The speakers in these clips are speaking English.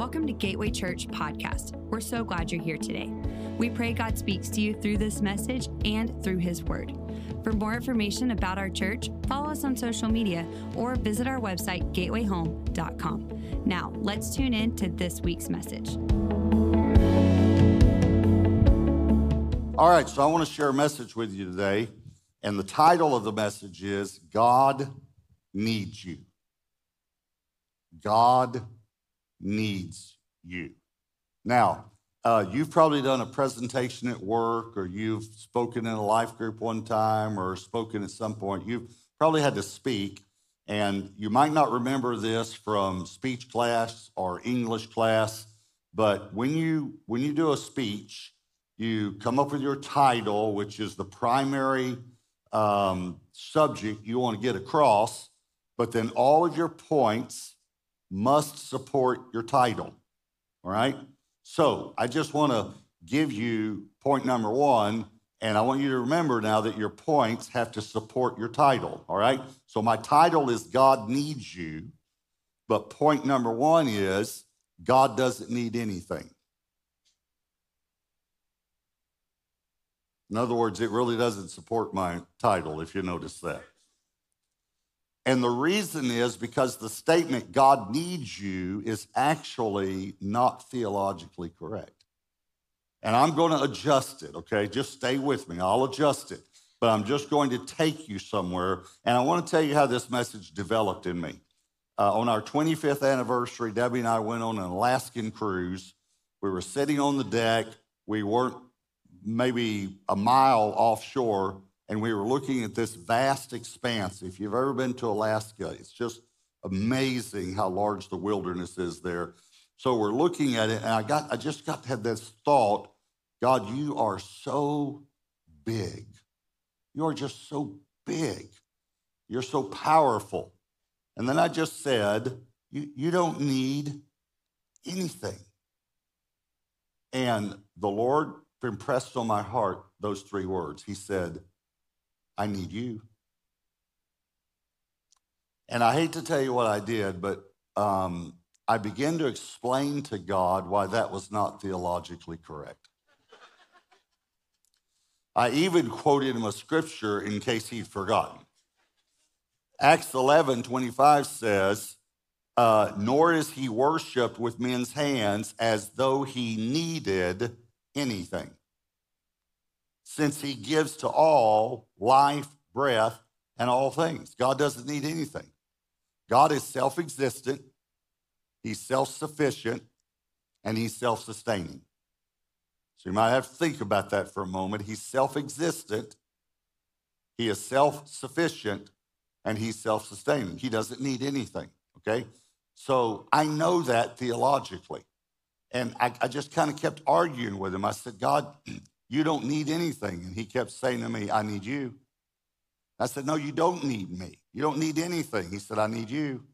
Welcome to Gateway Church Podcast. We're so glad you're here today. We pray God speaks to you through this message and through His Word. For more information about our church, follow us on social media or visit our website, gatewayhome.com. Now, let's tune in to this week's message. All right, so I want to share a message with you today, and the title of the message is God Needs You. God needs you. Now, uh, you've probably done a presentation at work, or you've spoken in a life group one time, or spoken at some point. You've probably had to speak, and you might not remember this from speech class or English class, but when you when you do a speech, you come up with your title, which is the primary um, subject you want to get across, but then all of your points must support your title. All right? So I just want to give you point number one, and I want you to remember now that your points have to support your title. All right? So my title is God Needs You, but point number one is God doesn't need anything. In other words, it really doesn't support my title, if you notice that. And the reason is because the statement, God needs you, is actually not theologically correct. And I'm going to adjust it, okay? Just stay with me. I'll adjust it. But I'm just going to take you somewhere. And I want to tell you how this message developed in me. Uh, on our 25th anniversary, Debbie and I went on an Alaskan cruise. We were sitting on the deck. We weren't maybe a mile offshore and we were looking at this vast expanse. If you've ever been to Alaska, it's just amazing how large the wilderness is there. So we're looking at it, and I got I just got had this thought, God, you are so big. You are just so big. You're so powerful. And then I just said, you, you don't need anything. And the Lord impressed on my heart those three words. He said, I need you. And I hate to tell you what I did, but um, I began to explain to God why that was not theologically correct. I even quoted him a scripture in case he'd forgotten. Acts 11 25 says, uh, Nor is he worshiped with men's hands as though he needed anything since he gives to all life, breath, and all things. God doesn't need anything. God is self existent, he's self sufficient, and he's self sustaining. So you might have to think about that for a moment. He's self existent, he is self sufficient, and he's self sustaining. He doesn't need anything, okay? So I know that theologically. And I, I just kind of kept arguing with him. I said, God, you don't need anything. And he kept saying to me, I need you. I said, No, you don't need me. You don't need anything. He said, I need you.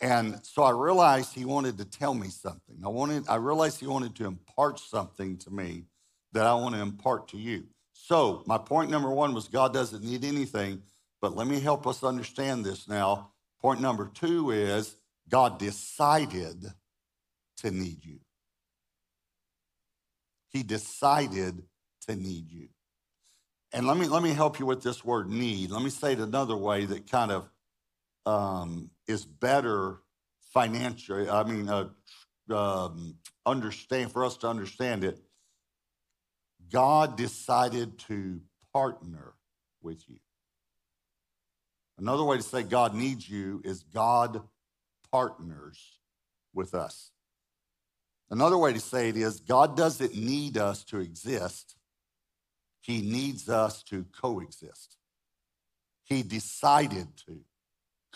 And so I realized he wanted to tell me something. I wanted, I realized he wanted to impart something to me that I want to impart to you. So my point number one was God doesn't need anything, but let me help us understand this now. Point number two is God decided to need you. He decided to need you. And let me let me help you with this word need. Let me say it another way that kind of um, is better financially. I mean, uh, um, understand for us to understand it. God decided to partner with you. Another way to say God needs you is God partners with us. Another way to say it is God doesn't need us to exist, He needs us to coexist. He decided to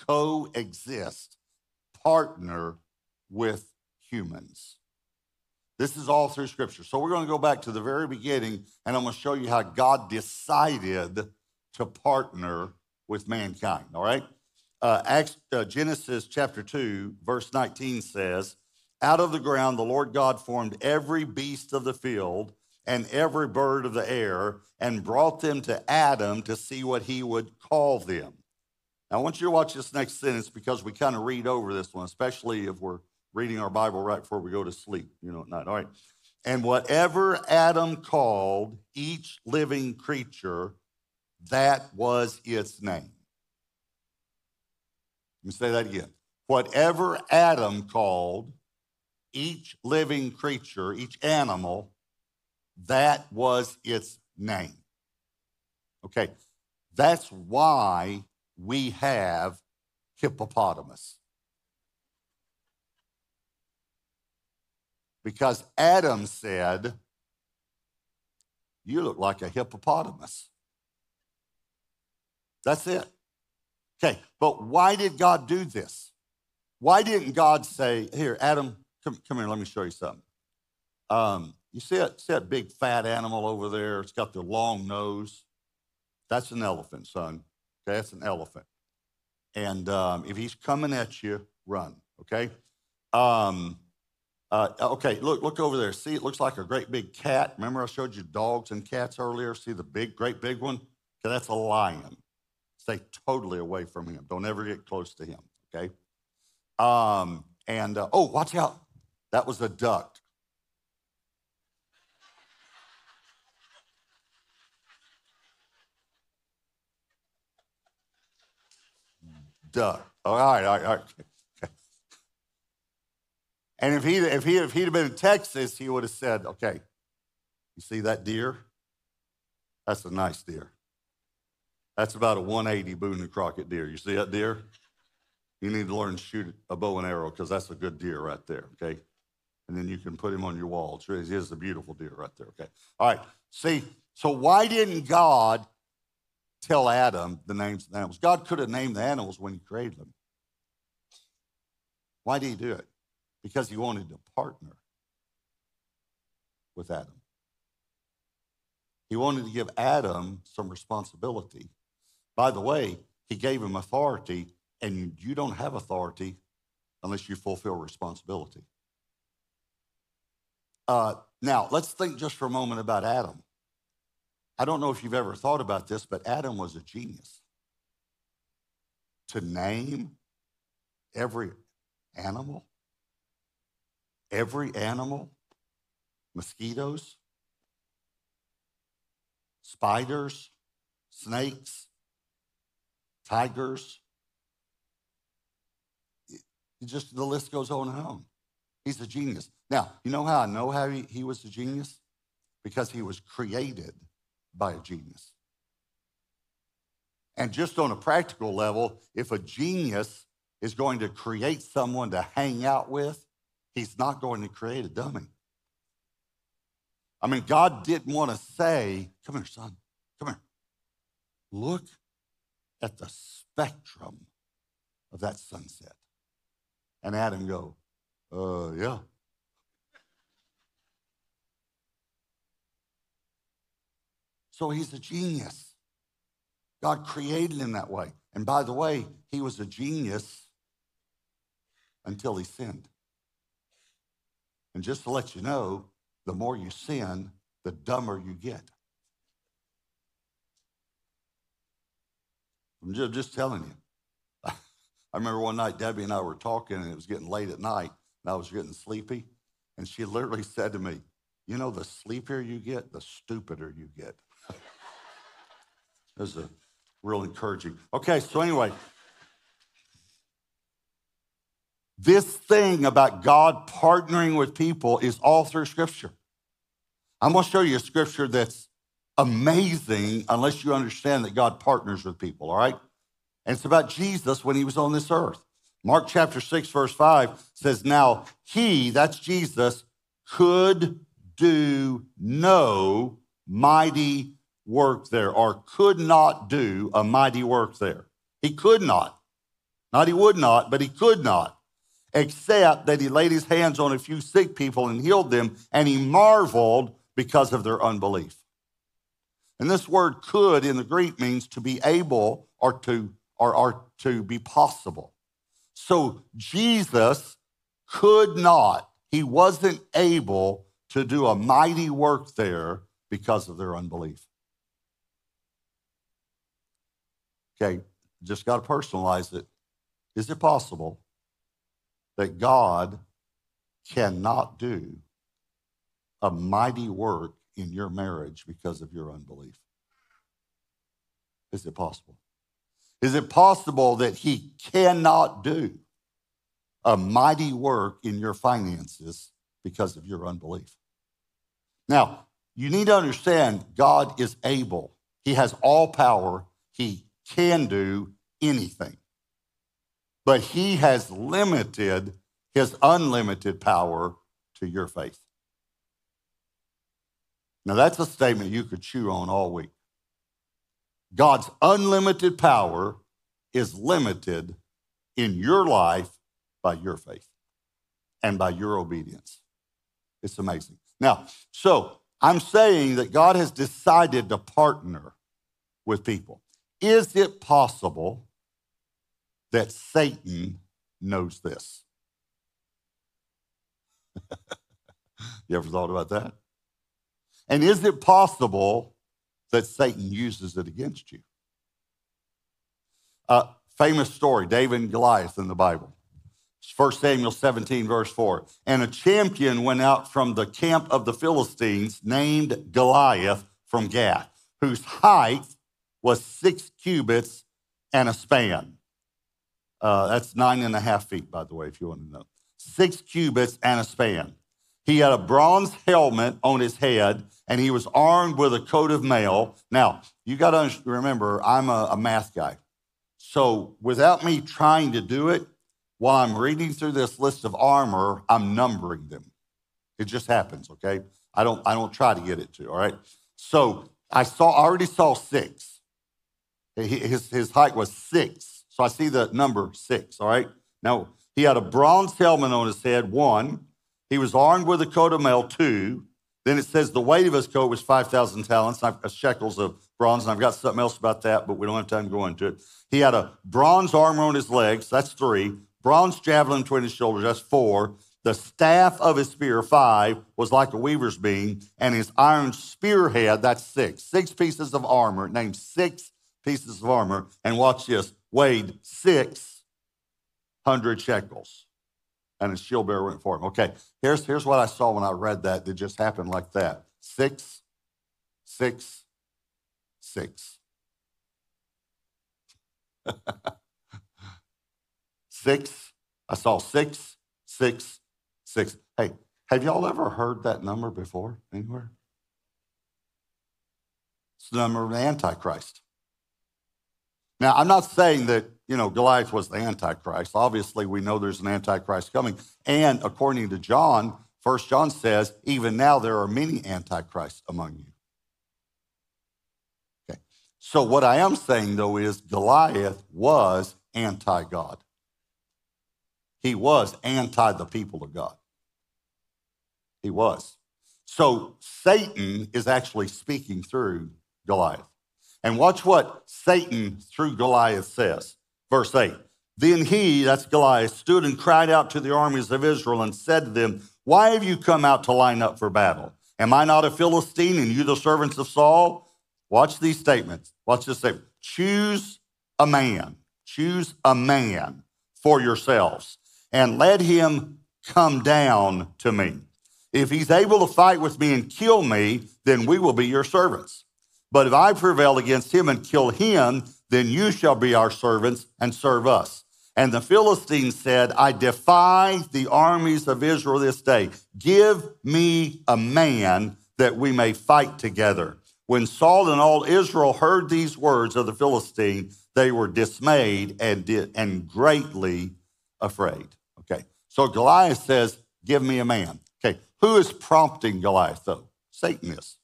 coexist, partner with humans. This is all through Scripture. So we're going to go back to the very beginning, and I'm going to show you how God decided to partner with mankind. All right? Uh, Acts, uh, Genesis chapter 2, verse 19 says, out of the ground, the Lord God formed every beast of the field and every bird of the air and brought them to Adam to see what he would call them. Now, I want you to watch this next sentence because we kind of read over this one, especially if we're reading our Bible right before we go to sleep, you know, at night. All right. And whatever Adam called each living creature, that was its name. Let me say that again. Whatever Adam called each living creature, each animal, that was its name. Okay, that's why we have hippopotamus. Because Adam said, You look like a hippopotamus. That's it. Okay, but why did God do this? Why didn't God say, Here, Adam, come, come here, let me show you something. Um, you see that, see that big fat animal over there? It's got the long nose. That's an elephant, son. Okay, that's an elephant. And um, if he's coming at you, run. Okay. Um, uh, okay, look, look over there. See, it looks like a great big cat. Remember, I showed you dogs and cats earlier. See the big, great big one? Okay, that's a lion. Stay totally away from him. Don't ever get close to him. Okay. Um, and uh, oh, watch out. That was a duck. duck. All right, all right, all right. And if he if he if he'd have been in Texas, he would have said, "Okay, you see that deer? That's a nice deer. That's about a 180 Boone and Crockett deer. You see that deer? You need to learn to shoot a bow and arrow because that's a good deer right there. Okay, and then you can put him on your wall. He is a beautiful deer right there. Okay, all right. See, so why didn't God tell Adam the names of the animals. God could have named the animals when he created them. Why did he do it? Because he wanted to partner with Adam. He wanted to give Adam some responsibility. By the way, he gave him authority, and you don't have authority unless you fulfill responsibility. Uh, now, let's think just for a moment about Adam. I don't know if you've ever thought about this, but Adam was a genius. To name every animal, every animal, mosquitoes, spiders, snakes, tigers. It just the list goes on and on. He's a genius. Now, you know how I know how he, he was a genius? Because he was created by a genius. And just on a practical level, if a genius is going to create someone to hang out with, he's not going to create a dummy. I mean, God didn't want to say, Come here, son, come here. Look at the spectrum of that sunset. And Adam go, uh, yeah. So he's a genius. God created him that way. And by the way, he was a genius until he sinned. And just to let you know, the more you sin, the dumber you get. I'm just telling you. I remember one night Debbie and I were talking, and it was getting late at night, and I was getting sleepy. And she literally said to me, You know, the sleepier you get, the stupider you get. This is a real encouraging. Okay, so anyway, this thing about God partnering with people is all through Scripture. I'm going to show you a scripture that's amazing unless you understand that God partners with people, all right? And it's about Jesus when he was on this earth. Mark chapter 6, verse 5 says, Now he, that's Jesus, could do no mighty work there or could not do a mighty work there. He could not. Not he would not, but he could not, except that he laid his hands on a few sick people and healed them, and he marveled because of their unbelief. And this word could in the Greek means to be able or to, or, or to be possible. So Jesus could not, he wasn't able to do a mighty work there because of their unbelief. Okay, just got to personalize it. Is it possible that God cannot do a mighty work in your marriage because of your unbelief? Is it possible? Is it possible that he cannot do a mighty work in your finances because of your unbelief? Now, you need to understand God is able, He has all power, He can do anything. But He has limited His unlimited power to your faith. Now, that's a statement you could chew on all week. God's unlimited power is limited in your life by your faith and by your obedience. It's amazing. Now, so I'm saying that God has decided to partner with people. Is it possible that Satan knows this? you ever thought about that? And is it possible that Satan uses it against you? Uh, famous story David and Goliath in the Bible. 1 Samuel 17, verse 4. And a champion went out from the camp of the Philistines named Goliath from Gath, whose height was six cubits and a span. Uh, that's nine and a half feet, by the way, if you want to know. Six cubits and a span. He had a bronze helmet on his head, and he was armed with a coat of mail. Now, you got to remember, I'm a, a math guy. So without me trying to do it, while I'm reading through this list of armor, I'm numbering them. It just happens, okay? I don't, I don't try to get it to, all right? So I saw, I already saw six. His, his height was six. So I see the number six, all right? Now, he had a bronze helmet on his head, one. He was armed with a coat of mail, two. Then it says the weight of his coat was 5,000 talents, shekels of bronze. And I've got something else about that, but we don't have time to go into it. He had a bronze armor on his legs, that's three. Bronze javelin between his shoulders, that's four. The staff of his spear, five, was like a weaver's beam, and his iron spearhead, that's six. Six pieces of armor, named six pieces of armor, and watch this, weighed 600 shekels. And his shield bearer went for him. Okay, here's, here's what I saw when I read that. It just happened like that. Six, six, six. six. I saw six, six, six. Hey, have y'all ever heard that number before anywhere? It's the number of the Antichrist. Now, I'm not saying that, you know, Goliath was the Antichrist. Obviously, we know there's an Antichrist coming. And according to John, First John says, even now there are many Antichrists among you. Okay. So what I am saying, though, is Goliath was anti-God. He was anti the people of God. He was. So Satan is actually speaking through Goliath. And watch what Satan through Goliath says. Verse 8 Then he, that's Goliath, stood and cried out to the armies of Israel and said to them, Why have you come out to line up for battle? Am I not a Philistine and you the servants of Saul? Watch these statements. Watch this statement. Choose a man. Choose a man for yourselves and let him come down to me. If he's able to fight with me and kill me, then we will be your servants. But if I prevail against him and kill him, then you shall be our servants and serve us. And the Philistines said, I defy the armies of Israel this day. Give me a man that we may fight together. When Saul and all Israel heard these words of the Philistine, they were dismayed and, did, and greatly afraid. Okay. So Goliath says, Give me a man. Okay. Who is prompting Goliath, though? Satan is.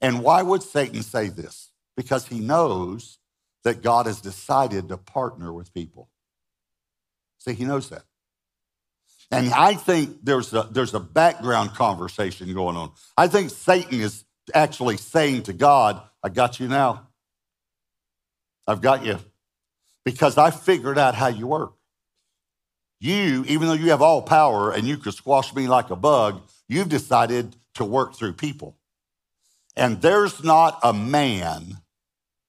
And why would Satan say this? Because he knows that God has decided to partner with people. See, he knows that. And I think there's a, there's a background conversation going on. I think Satan is actually saying to God, I got you now. I've got you because I figured out how you work. You, even though you have all power and you could squash me like a bug, you've decided to work through people. And there's not a man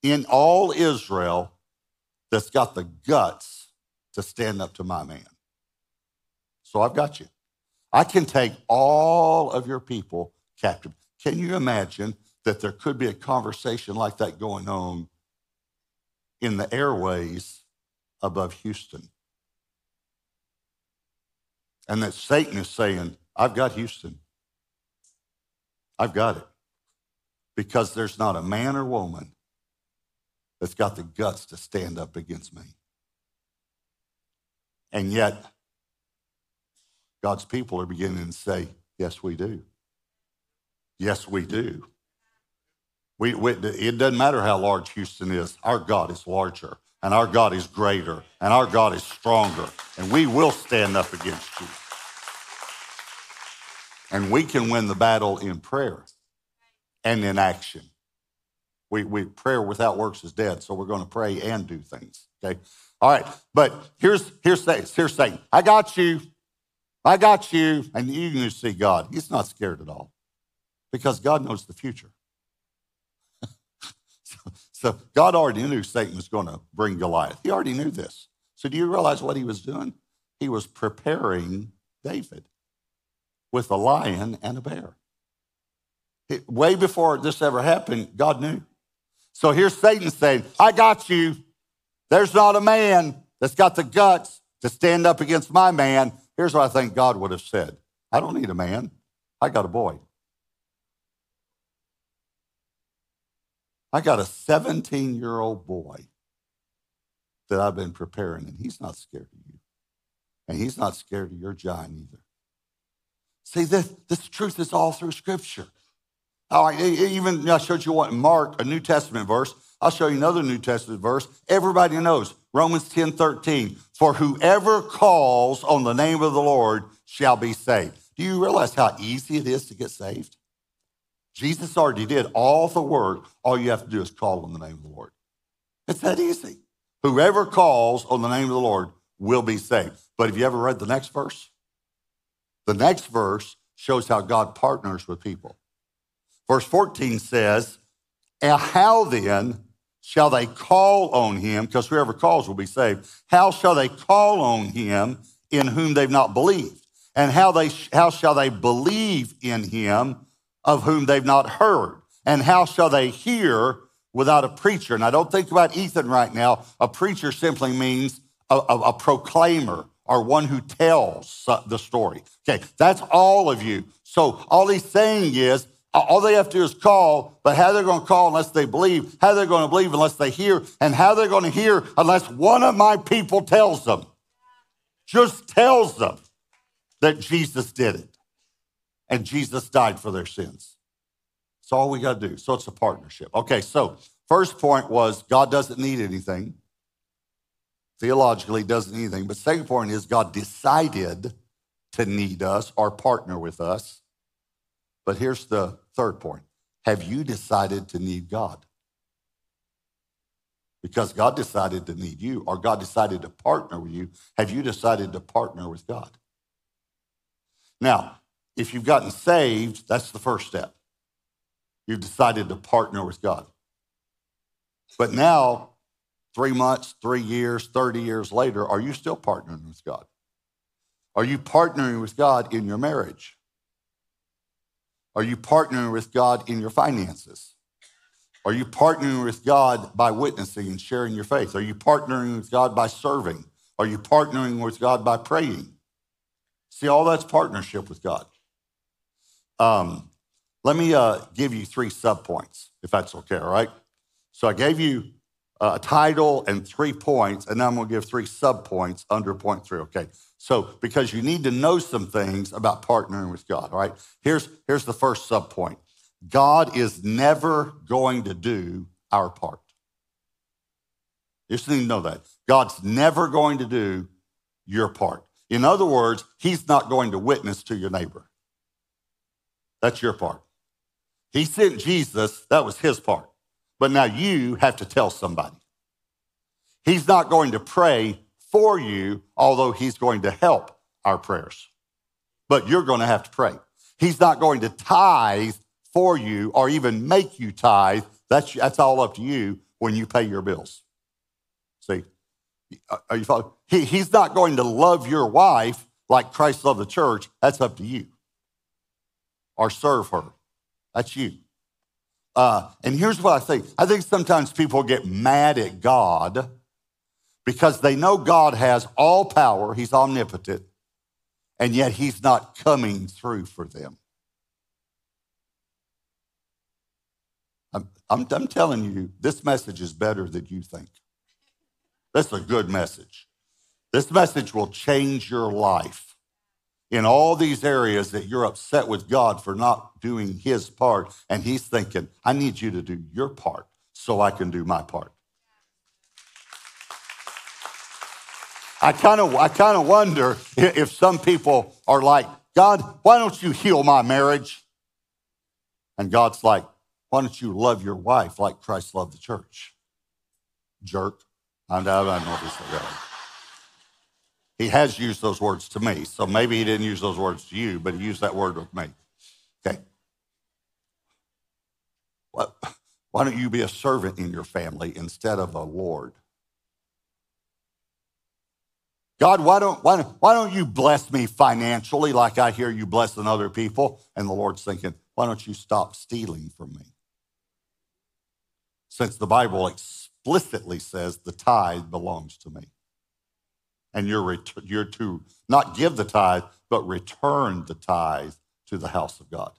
in all Israel that's got the guts to stand up to my man. So I've got you. I can take all of your people captive. Can you imagine that there could be a conversation like that going on in the airways above Houston? And that Satan is saying, I've got Houston. I've got it. Because there's not a man or woman that's got the guts to stand up against me. And yet, God's people are beginning to say, Yes, we do. Yes, we do. We, we, it doesn't matter how large Houston is, our God is larger, and our God is greater, and our God is stronger, and we will stand up against you. And we can win the battle in prayer and in action. We, we prayer without works is dead, so we're going to pray and do things. Okay. All right. But here's here's here's Satan. I got you. I got you. And you can see God. He's not scared at all. Because God knows the future. so, so God already knew Satan was going to bring Goliath. He already knew this. So do you realize what he was doing? He was preparing David with a lion and a bear. Way before this ever happened, God knew. So here's Satan saying, I got you. There's not a man that's got the guts to stand up against my man. Here's what I think God would have said I don't need a man, I got a boy. I got a 17 year old boy that I've been preparing, and he's not scared of you. And he's not scared of your giant either. See, this, this truth is all through Scripture. Oh, all right, even I showed you what Mark, a New Testament verse. I'll show you another New Testament verse. Everybody knows Romans 10 13. For whoever calls on the name of the Lord shall be saved. Do you realize how easy it is to get saved? Jesus already did all the work. All you have to do is call on the name of the Lord. It's that easy. Whoever calls on the name of the Lord will be saved. But have you ever read the next verse? The next verse shows how God partners with people. Verse 14 says, And how then shall they call on him? Because whoever calls will be saved. How shall they call on him in whom they've not believed? And how, they, how shall they believe in him of whom they've not heard? And how shall they hear without a preacher? And I don't think about Ethan right now. A preacher simply means a, a, a proclaimer or one who tells the story. Okay, that's all of you. So all he's saying is, all they have to do is call, but how they're going to call unless they believe, how they're going to believe unless they hear, and how they're going to hear unless one of my people tells them, just tells them that Jesus did it and Jesus died for their sins. That's all we got to do. So it's a partnership. Okay, so first point was God doesn't need anything theologically doesn't need anything. But second point is God decided to need us or partner with us. But here's the third point. Have you decided to need God? Because God decided to need you, or God decided to partner with you. Have you decided to partner with God? Now, if you've gotten saved, that's the first step. You've decided to partner with God. But now three months, three years, 30 years later, are you still partnering with God? Are you partnering with God in your marriage? Are you partnering with God in your finances? Are you partnering with God by witnessing and sharing your faith? Are you partnering with God by serving? Are you partnering with God by praying? See, all that's partnership with God. Um, let me uh, give you three subpoints, if that's okay, all right? So I gave you Uh, a title and three points, and then I'm going to give three subpoints under point three. Okay. So, because you need to know some things about partnering with God, all right? Here's, here's the first subpoint God is never going to do our part. You just need to know that. God's never going to do your part. In other words, He's not going to witness to your neighbor. That's your part. He sent Jesus, that was His part. But now you have to tell somebody. He's not going to pray for you, although he's going to help our prayers. But you're going to have to pray. He's not going to tithe for you or even make you tithe. That's, that's all up to you when you pay your bills. See? Are you following? He, he's not going to love your wife like Christ loved the church, that's up to you. Or serve her. That's you. Uh, and here's what I think I think sometimes people get mad at God because they know God has all power, He's omnipotent, and yet He's not coming through for them. I'm, I'm, I'm telling you, this message is better than you think. That's a good message. This message will change your life in all these areas that you're upset with God for not doing his part. And he's thinking, I need you to do your part so I can do my part. I kind of I kind of wonder if some people are like, God, why don't you heal my marriage? And God's like, why don't you love your wife like Christ loved the church? Jerk. I don't know if he's that. He has used those words to me, so maybe he didn't use those words to you, but he used that word with me. Okay. What? Why don't you be a servant in your family instead of a Lord? God, why don't, why, don't, why don't you bless me financially like I hear you blessing other people? And the Lord's thinking, why don't you stop stealing from me? Since the Bible explicitly says the tithe belongs to me. And you're, you're to not give the tithe, but return the tithe to the house of God.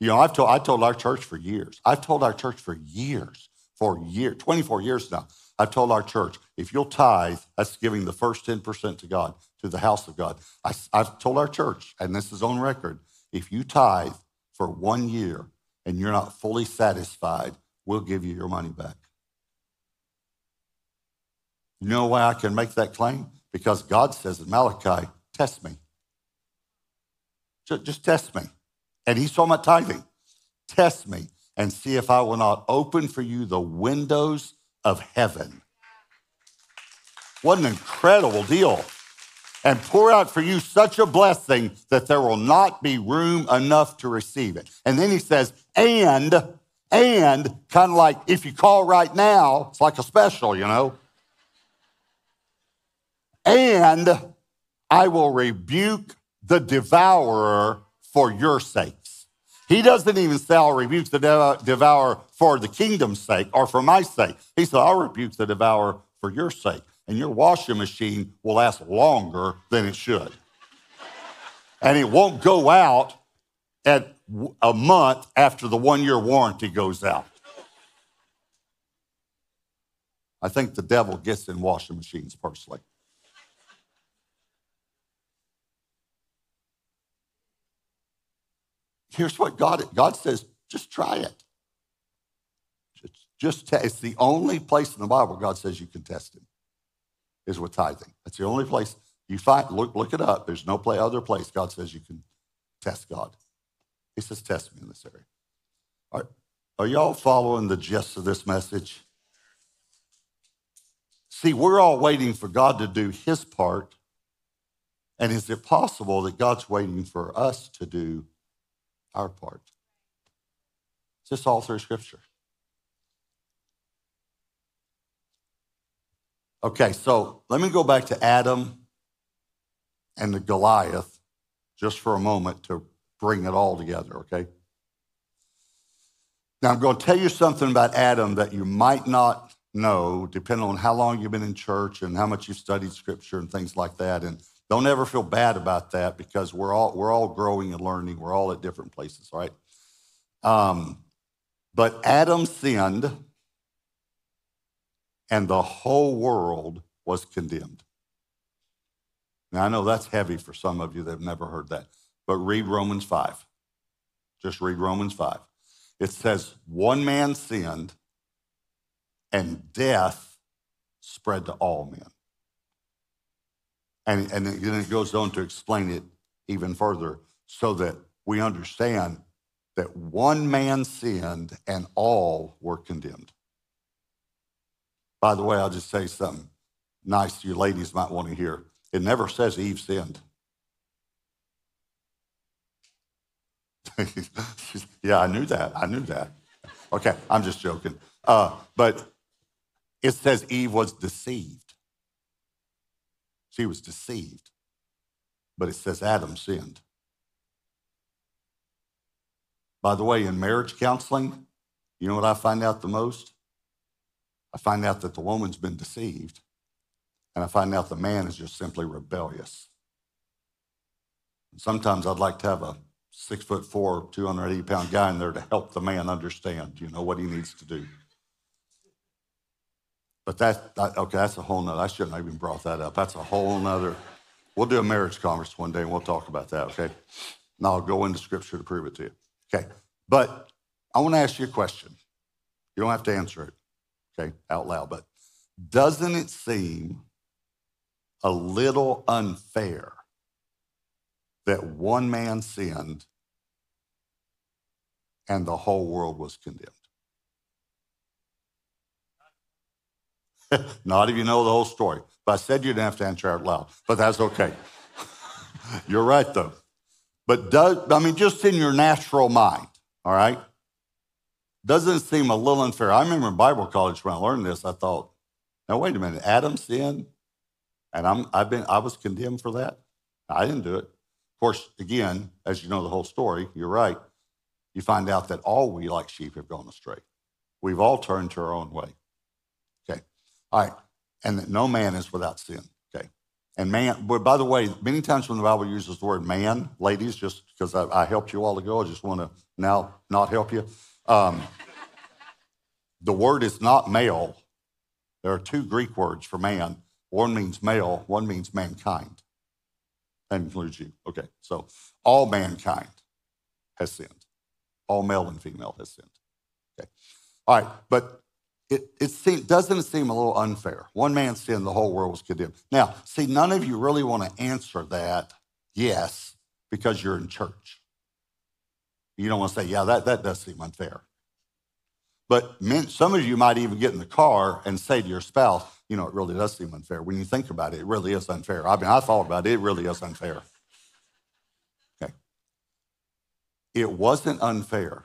You know, I've told, I told our church for years, I've told our church for years, for years, 24 years now, I've told our church, if you'll tithe, that's giving the first 10% to God, to the house of God. I, have told our church, and this is on record, if you tithe for one year and you're not fully satisfied, we'll give you your money back. You know why I can make that claim? Because God says in Malachi, test me. Just, test me. And he's talking about tithing. Test me and see if I will not open for you the windows of heaven. What an incredible deal. And pour out for you such a blessing that there will not be room enough to receive it. And then he says, and, and, kind of like if you call right now, it's like a special, you know. And I will rebuke the devourer for your sakes. He doesn't even say, I'll rebuke the devourer for the kingdom's sake or for my sake. He said, I'll rebuke the devourer for your sake. And your washing machine will last longer than it should. and it won't go out at a month after the one year warranty goes out. I think the devil gets in washing machines personally. Here's what God God says, just try it. Just te- it's the only place in the Bible God says you can test him is with tithing. That's the only place you find. Look, look it up. There's no play, other place God says you can test God. He says, test me in this area. Are, are y'all following the gist of this message? See, we're all waiting for God to do his part. And is it possible that God's waiting for us to do our part? It's just all through Scripture. Okay, so let me go back to Adam and the Goliath just for a moment to bring it all together, okay? Now, I'm going to tell you something about Adam that you might not know, depending on how long you've been in church and how much you've studied scripture and things like that. And don't ever feel bad about that because we're all, we're all growing and learning. We're all at different places, right? Um, but Adam sinned and the whole world was condemned. Now, I know that's heavy for some of you that have never heard that, but read Romans 5. Just read Romans 5. It says, One man sinned, and death spread to all men. And, and then it goes on to explain it even further so that we understand that one man sinned and all were condemned. By the way, I'll just say something nice you ladies might want to hear. It never says Eve sinned. yeah, I knew that. I knew that. Okay, I'm just joking. Uh, but it says Eve was deceived. She was deceived. But it says Adam sinned. By the way, in marriage counseling, you know what I find out the most? I find out that the woman's been deceived, and I find out the man is just simply rebellious. Sometimes I'd like to have a six foot four, 280 pound guy in there to help the man understand, you know, what he needs to do. But that, that okay, that's a whole nother, I shouldn't have even brought that up. That's a whole nother, we'll do a marriage conference one day and we'll talk about that, okay? And I'll go into scripture to prove it to you. Okay, but I want to ask you a question. You don't have to answer it, okay, out loud, but doesn't it seem a little unfair that one man sinned and the whole world was condemned? Not if you know the whole story. But I said you didn't have to answer out loud, but that's okay. You're right, though. But does, I mean, just in your natural mind, all right? Doesn't seem a little unfair. I remember in Bible college when I learned this, I thought, now wait a minute, Adam sinned, and I'm, I've been, I was condemned for that. I didn't do it. Of course, again, as you know the whole story, you're right. You find out that all we like sheep have gone astray. We've all turned to our own way. All right. And that no man is without sin. Okay. And man, but by the way, many times when the Bible uses the word man, ladies, just because I, I helped you all ago, I just want to now not help you. Um, the word is not male. There are two Greek words for man. One means male, one means mankind. That includes you. Okay, so all mankind has sinned. All male and female has sinned. Okay, all right, but it, it seem, doesn't it seem a little unfair? One man sinned, the whole world was condemned. Now, see, none of you really want to answer that yes because you're in church. You don't want to say, yeah, that, that does seem unfair. But men, some of you might even get in the car and say to your spouse, you know, it really does seem unfair. When you think about it, it really is unfair. I mean, I thought about it, it really is unfair. Okay. It wasn't unfair.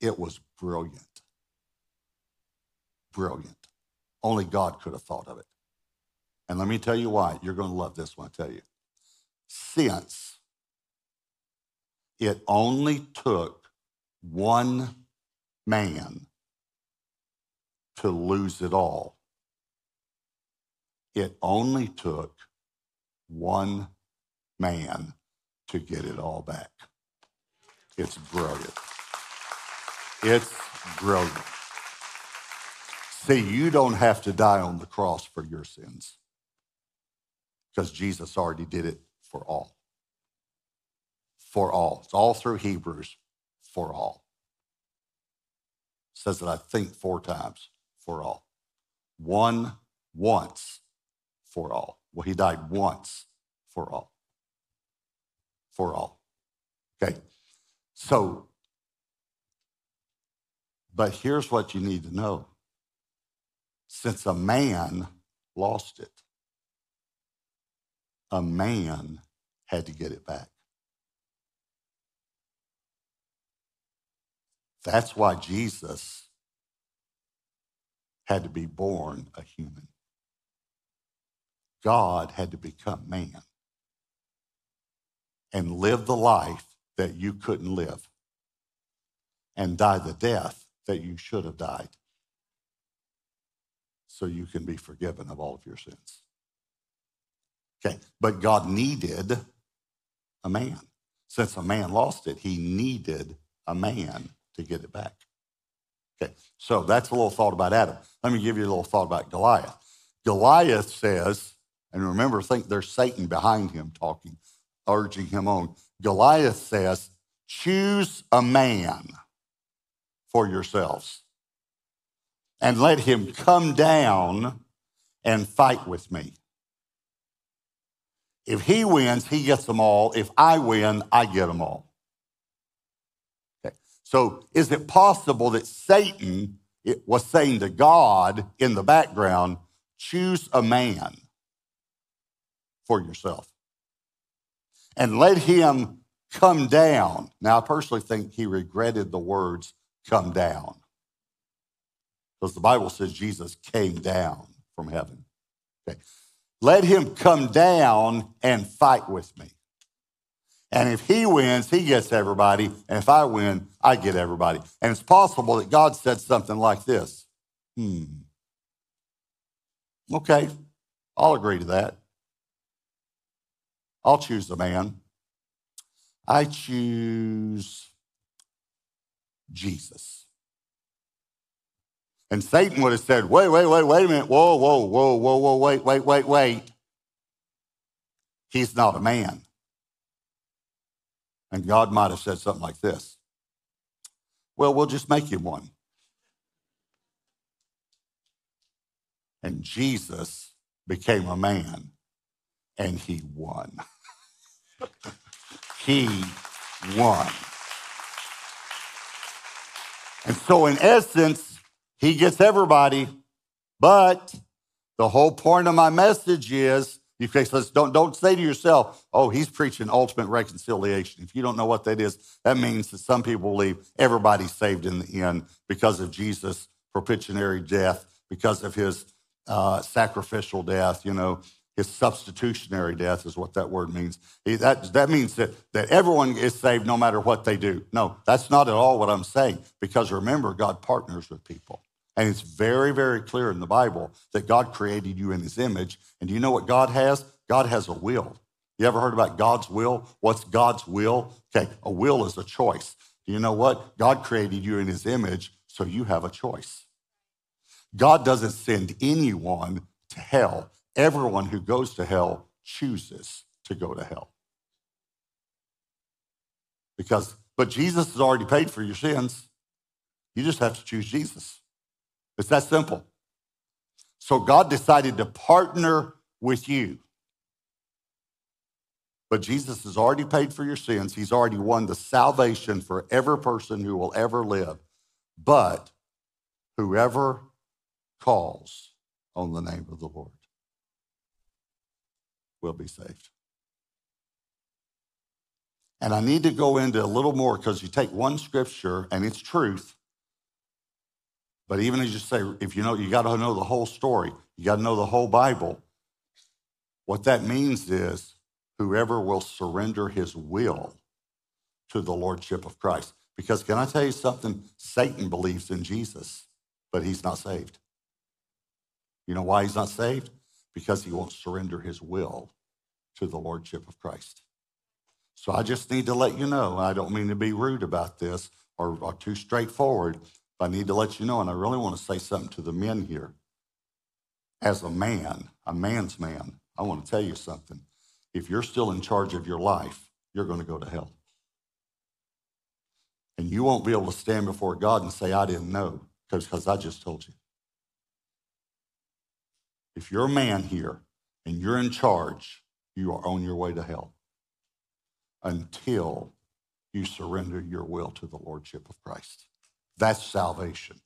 It was brilliant. Brilliant. Only God could have thought of it. And let me tell you why. You're going to love this one, I tell you. Since it only took one man to lose it all. It only took one man to get it all back. It's brilliant. It's brilliant. See, you don't have to die on the cross for your sins because Jesus already did it for all for all. It's all through Hebrews, for all. It says that I think four times, for all. One, once, for all. Well, he died once for all. For all. Okay. So, but here's what you need to know. Since a man lost it, a man had to get it back. That's why Jesus had to be born a human. God had to become man and live the life that you couldn't live and die the death that you should have died so you can be forgiven of all of your sins. Okay, but God needed a man. Since a man lost it, he needed a man to get it back. Okay, so that's a little thought about Adam. Let me give you a little thought about Goliath. Goliath says, and remember, think there's Satan behind him talking, urging him on. Goliath says, choose a man for yourselves and let him come down and fight with me. If he wins, he gets them all. If I win, I get them all. Okay. So, is it possible that Satan was saying to God in the background, choose a man for yourself and let him come down? Now, I personally think he regretted the words come down. because the Bible says Jesus came down from heaven. Okay. Let him come down and fight with me. And if he wins, he gets everybody. And if I win, I get everybody. And it's possible that God said something like this Hmm. Okay, I'll agree to that. I'll choose the man. I choose Jesus. And Satan would have said, wait, wait, wait, wait a minute. Whoa, whoa, whoa, whoa, whoa, wait, wait, wait, wait. He's not a man. And God might have said something like this Well, we'll just make him one. And Jesus became a man and he won. he won. And so, in essence, he gets everybody. But the whole point of my message is you don't, don't say to yourself, oh, he's preaching ultimate reconciliation. If you don't know what that is, that means that some people believe everybody's saved in the end because of Jesus' propitiatory death, because of his uh, sacrificial death, you know, his substitutionary death is what that word means. He, that, that means that, that everyone is saved no matter what they do. No, that's not at all what I'm saying, because remember, God partners with people. And it's very, very clear in the Bible that God created you in his image. And do you know what God has? God has a will. You ever heard about God's will? What's God's will? Okay, a will is a choice. Do you know what? God created you in his image, so you have a choice. God doesn't send anyone to hell. Everyone who goes to hell chooses to go to hell. Because, but Jesus has already paid for your sins. You just have to choose Jesus. It's that simple. So God decided to partner with you. But Jesus has already paid for your sins. He's already won the salvation for every person who will ever live. But whoever calls on the name of the Lord will be saved. And I need to go into a little more because you take one scripture and it's truth. But even as you say, if you know, you got to know the whole story, you got to know the whole Bible. What that means is whoever will surrender his will to the Lordship of Christ. Because can I tell you something? Satan believes in Jesus, but he's not saved. You know why he's not saved? Because he won't surrender his will to the Lordship of Christ. So I just need to let you know, I don't mean to be rude about this or, or too straightforward, but I need to let you know, and I really want to say something to the men here. As a man, a man's man, I want to tell you something. If you're still in charge of your life, you're going to go to hell. And you won't be able to stand before God and say, I didn't know, because I just told you. If you're a man here and you're in charge, you are on your way to hell until you surrender your will to the Lordship of Christ. That's salvation.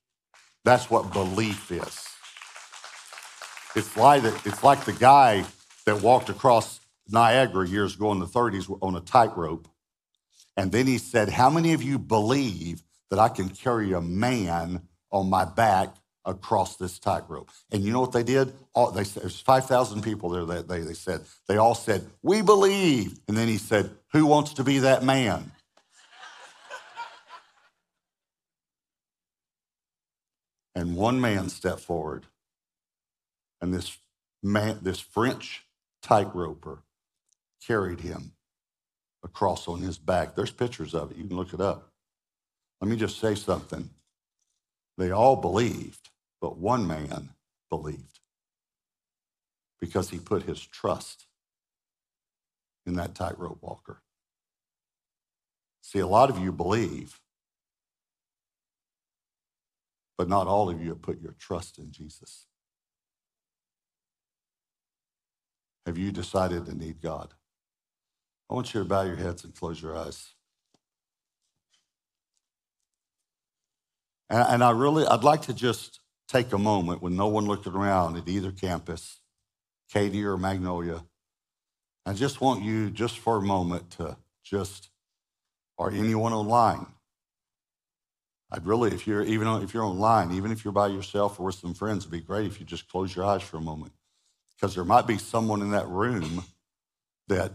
That's what belief is. It's like, the, it's like the guy that walked across Niagara years ago in the 30s on a tightrope. And then he said, How many of you believe that I can carry a man on my back across this tightrope. And you know what they did? All, they there's 5,000 people there that they, they said, they all said, we believe. And then he said, who wants to be that man? and one man stepped forward. And this man, this French tightroper carried him across on his back. There's pictures of it. You can look it up. Let me just say something. They all believed but one man believed because he put his trust in that tightrope walker. See, a lot of you believe, but not all of you have put your trust in Jesus. Have you decided to need God? I want you to bow your heads and close your eyes. And, and I really, I'd like to just take a moment when no one looked around at either campus, Katy or Magnolia. I just want you, just for a moment, to just, or anyone online, I'd really, if you're even if you're online, even if you're by yourself or with some friends, it'd be great if you just close your eyes for a moment. Because there might be someone in that room that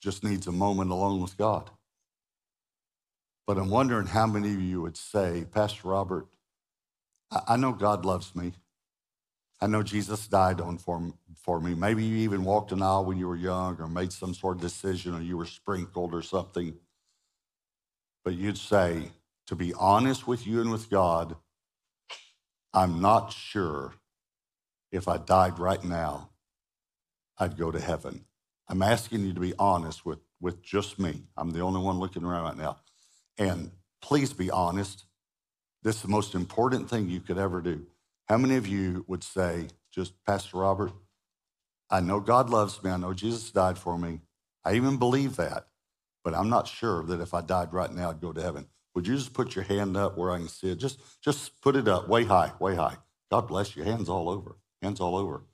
just needs a moment alone with God. But I'm wondering how many of you would say, Pastor Robert, I know God loves me. I know Jesus died on for, for me. Maybe you even walked an aisle when you were young or made some sort of decision or you were sprinkled or something. But you'd say, to be honest with you and with God, I'm not sure if I died right now, I'd go to heaven. I'm asking you to be honest with, with just me. I'm the only one looking around right now. And please be honest. This is the most important thing you could ever do. How many of you would say, just Pastor Robert, I know God loves me. I know Jesus died for me. I even believe that, but I'm not sure that if I died right now, I'd go to heaven. Would you just put your hand up where I can see it? Just, just put it up way high, way high. God bless you. Hands all over. Hands all over.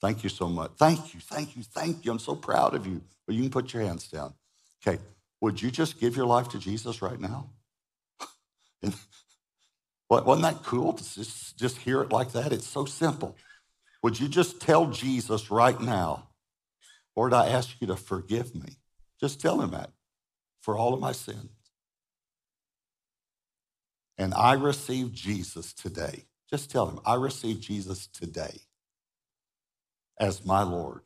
Thank you so much. Thank you, thank you, thank you. I'm so proud of you. Well, you can put your hands down. Okay. Would you just give your life to Jesus right now? Wasn't that cool to just, just hear it like that? It's so simple. Would you just tell Jesus right now, Lord, I ask you to forgive me? Just tell him that for all of my sins. And I receive Jesus today. Just tell him, I receive Jesus today as my Lord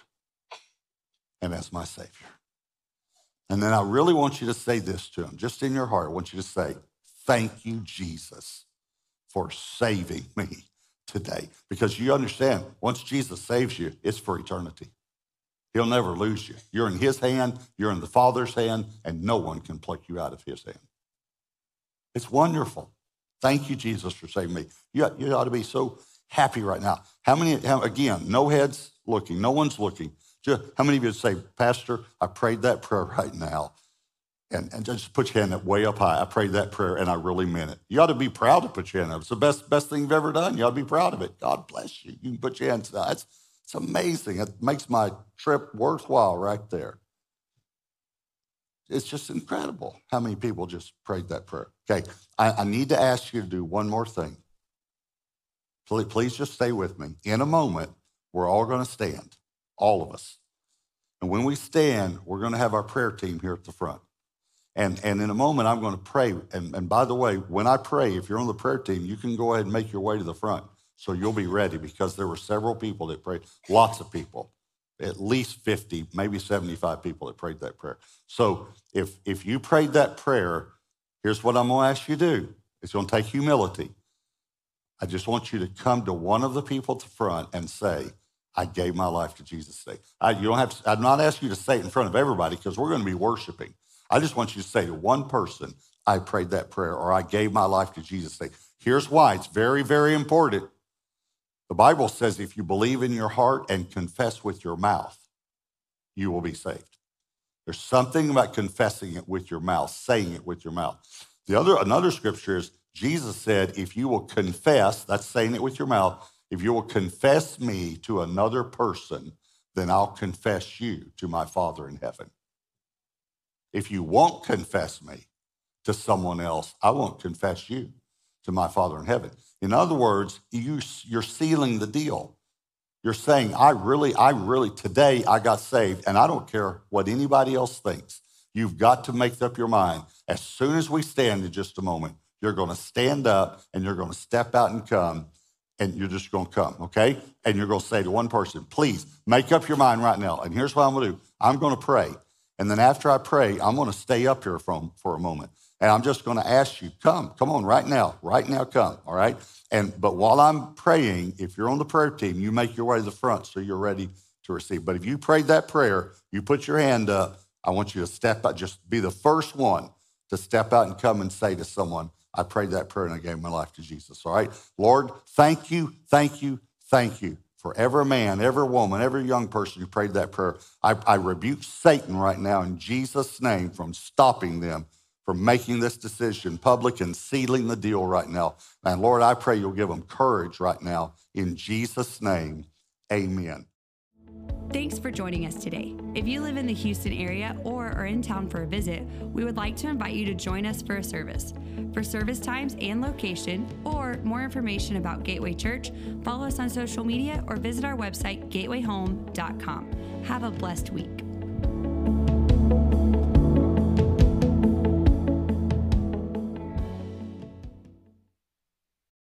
and as my Savior. And then I really want you to say this to him, just in your heart. I want you to say, Thank you, Jesus, for saving me today. Because you understand, once Jesus saves you, it's for eternity. He'll never lose you. You're in his hand, you're in the Father's hand, and no one can pluck you out of his hand. It's wonderful. Thank you, Jesus, for saving me. You, you ought to be so happy right now. How many, how, again, no heads looking, no one's looking. Just, how many of you say, Pastor, I prayed that prayer right now? And, and just put your hand up way up high. I prayed that prayer and I really meant it. You ought to be proud to put your hand up. It's the best, best thing you've ever done. You ought to be proud of it. God bless you. You can put your hands up. It's, it's amazing. It makes my trip worthwhile right there. It's just incredible how many people just prayed that prayer. Okay, I, I need to ask you to do one more thing. Please, please just stay with me. In a moment, we're all going to stand, all of us. And when we stand, we're going to have our prayer team here at the front. And, and in a moment, I'm going to pray. And, and by the way, when I pray, if you're on the prayer team, you can go ahead and make your way to the front. So you'll be ready because there were several people that prayed, lots of people, at least 50, maybe 75 people that prayed that prayer. So if, if you prayed that prayer, here's what I'm going to ask you to do it's going to take humility. I just want you to come to one of the people at the front and say, I gave my life to Jesus today. I, you don't have to, I'm not asking you to say it in front of everybody because we're going to be worshiping. I just want you to say to one person, I prayed that prayer or I gave my life to Jesus Say, Here's why it's very, very important. The Bible says if you believe in your heart and confess with your mouth, you will be saved. There's something about confessing it with your mouth, saying it with your mouth. The other another scripture is Jesus said, if you will confess, that's saying it with your mouth, if you will confess me to another person, then I'll confess you to my Father in heaven. If you won't confess me to someone else, I won't confess you to my Father in heaven. In other words, you, you're sealing the deal. You're saying, I really, I really, today I got saved, and I don't care what anybody else thinks. You've got to make up your mind. As soon as we stand in just a moment, you're going to stand up and you're going to step out and come, and you're just going to come, okay? And you're going to say to one person, please make up your mind right now. And here's what I'm going to do I'm going to pray. And then after I pray, I'm going to stay up here for, for a moment. And I'm just going to ask you, come, come on, right now, right now, come, all right? And but while I'm praying, if you're on the prayer team, you make your way to the front so you're ready to receive. But if you prayed that prayer, you put your hand up. I want you to step out, just be the first one to step out and come and say to someone, I prayed that prayer and I gave my life to Jesus. All right. Lord, thank you, thank you, thank you for every man, every woman, every young person who prayed that prayer. I, I rebuke Satan right now in Jesus' name from stopping them from making this decision public and sealing the deal right now. And Lord, I pray you'll give them courage right now. In Jesus' name, amen. Thanks for joining us today. If you live in the Houston area or are in town for a visit, we would like to invite you to join us for a service. For service times and location, or more information about Gateway Church, follow us on social media or visit our website, gatewayhome.com. Have a blessed week.